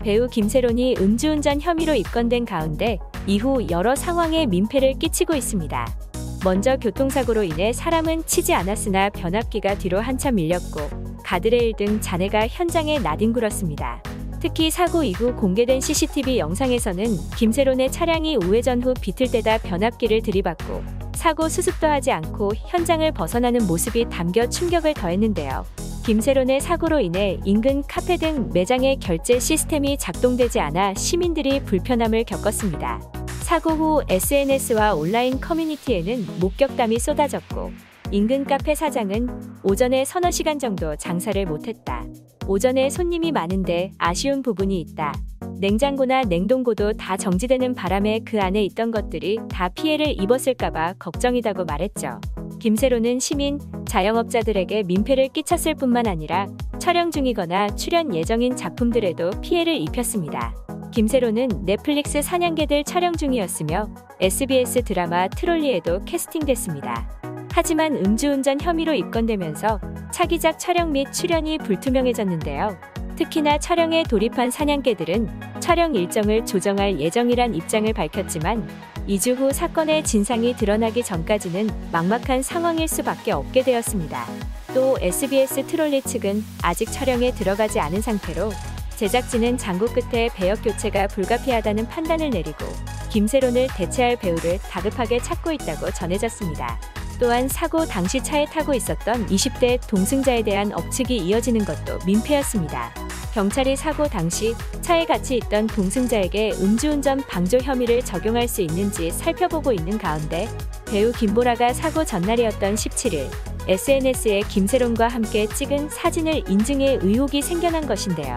배우 김세론이 음주운전 혐의로 입건된 가운데 이후 여러 상황에 민폐를 끼치고 있습니다. 먼저 교통사고로 인해 사람은 치지 않았으나 변압기가 뒤로 한참 밀렸고 가드레일 등 잔해가 현장에 나뒹굴었습니다. 특히 사고 이후 공개된 CCTV 영상에서는 김세론의 차량이 우회전 후 비틀대다 변압기를 들이받고 사고 수습도 하지 않고 현장을 벗어나는 모습이 담겨 충격을 더했는데요. 김세론의 사고로 인해 인근 카페 등 매장의 결제 시스템이 작동되지 않아 시민들이 불편함을 겪었습니다. 사고 후 SNS와 온라인 커뮤니티에는 목격담이 쏟아졌고 인근 카페 사장은 오전에 서너 시간 정도 장사를 못했다. 오전에 손님이 많은데 아쉬운 부분이 있다. 냉장고나 냉동고도 다 정지되는 바람에 그 안에 있던 것들이 다 피해를 입었을까봐 걱정이다고 말했죠. 김세로는 시민, 자영업자들에게 민폐를 끼쳤을 뿐만 아니라 촬영 중이거나 출연 예정인 작품들에도 피해를 입혔습니다. 김세로는 넷플릭스 사냥개들 촬영 중이었으며 SBS 드라마 트롤리에도 캐스팅됐습니다. 하지만 음주운전 혐의로 입건되면서 차기작 촬영 및 출연이 불투명해졌는데요. 특히나 촬영에 돌입한 사냥개들은 촬영 일정을 조정할 예정이란 입장을 밝혔지만 2주 후 사건의 진상이 드러나기 전까지는 막막한 상황일 수밖에 없게 되었습니다. 또 SBS 트롤리 측은 아직 촬영에 들어가지 않은 상태로 제작진은 장고 끝에 배역 교체가 불가피하다는 판단을 내리고 김세론을 대체할 배우를 다급하게 찾고 있다고 전해졌습니다. 또한 사고 당시 차에 타고 있었던 20대 동승자에 대한 억측이 이어지는 것도 민폐였습니다. 경찰이 사고 당시 차에 같이 있던 동승자에게 음주운전 방조 혐의를 적용할 수 있는지 살펴보고 있는 가운데 배우 김보라가 사고 전날이었던 17일 SNS에 김세론과 함께 찍은 사진을 인증해 의혹이 생겨난 것인데요.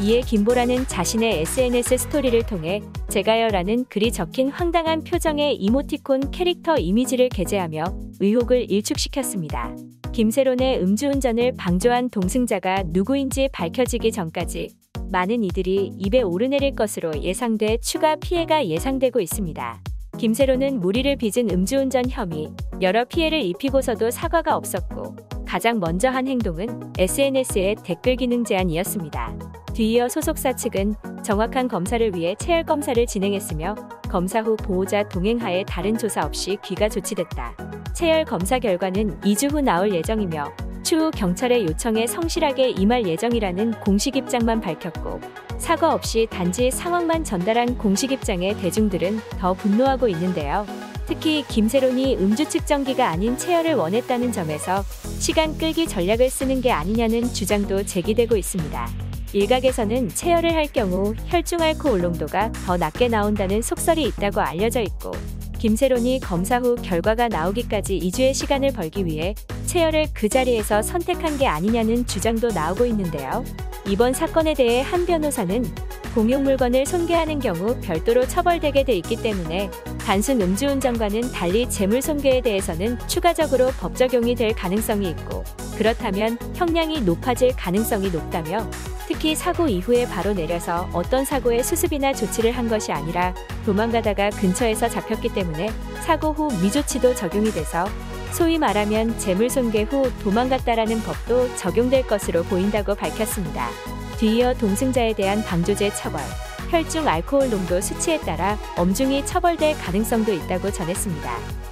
이에 김보라는 자신의 SNS 스토리를 통해 제가요라는 글이 적힌 황당한 표정의 이모티콘 캐릭터 이미지를 게재하며 의혹을 일축시켰습니다. 김세론의 음주운전을 방조한 동승자가 누구인지 밝혀지기 전까지 많은 이들이 입에 오르내릴 것으로 예상돼 추가 피해가 예상되고 있습니다. 김세론은 무리를 빚은 음주운전 혐의, 여러 피해를 입히고서도 사과가 없었고 가장 먼저 한 행동은 SNS의 댓글 기능 제한이었습니다. 뒤이어 소속사 측은 정확한 검사를 위해 체열 검사를 진행했으며 검사 후 보호자 동행하에 다른 조사 없이 귀가 조치됐다. 체열 검사 결과는 2주 후 나올 예정이며 추후 경찰의 요청에 성실하게 임할 예정이라는 공식 입장만 밝혔고 사과 없이 단지 상황만 전달한 공식 입장에 대중들은 더 분노하고 있는데요. 특히 김세론이 음주 측정기가 아닌 체열을 원했다는 점에서 시간 끌기 전략을 쓰는 게 아니냐는 주장도 제기되고 있습니다. 일각에서는 체열을 할 경우 혈중 알코올 농도가 더 낮게 나온다는 속설이 있다고 알려져 있고 김세론이 검사 후 결과가 나오기까지 2주의 시간을 벌기 위해 체열을 그 자리에서 선택한 게 아니냐는 주장도 나오고 있는데요. 이번 사건에 대해 한 변호사는 공용 물건을 손괴하는 경우 별도로 처벌되게 돼 있기 때문에 단순 음주운전과는 달리 재물 손괴에 대해서는 추가적으로 법 적용이 될 가능성이 있고 그렇다면 형량이 높아질 가능성이 높다며 특히 사고 이후에 바로 내려서 어떤 사고의 수습이나 조치를 한 것이 아니라 도망가다가 근처에서 잡혔기 때문에 사고 후 미조치도 적용이 돼서 소위 말하면 재물손괴 후 도망갔다라는 법도 적용될 것으로 보인다고 밝혔습니다. 뒤이어 동승자에 대한 방조제 처벌, 혈중 알코올 농도 수치에 따라 엄중히 처벌될 가능성도 있다고 전했습니다.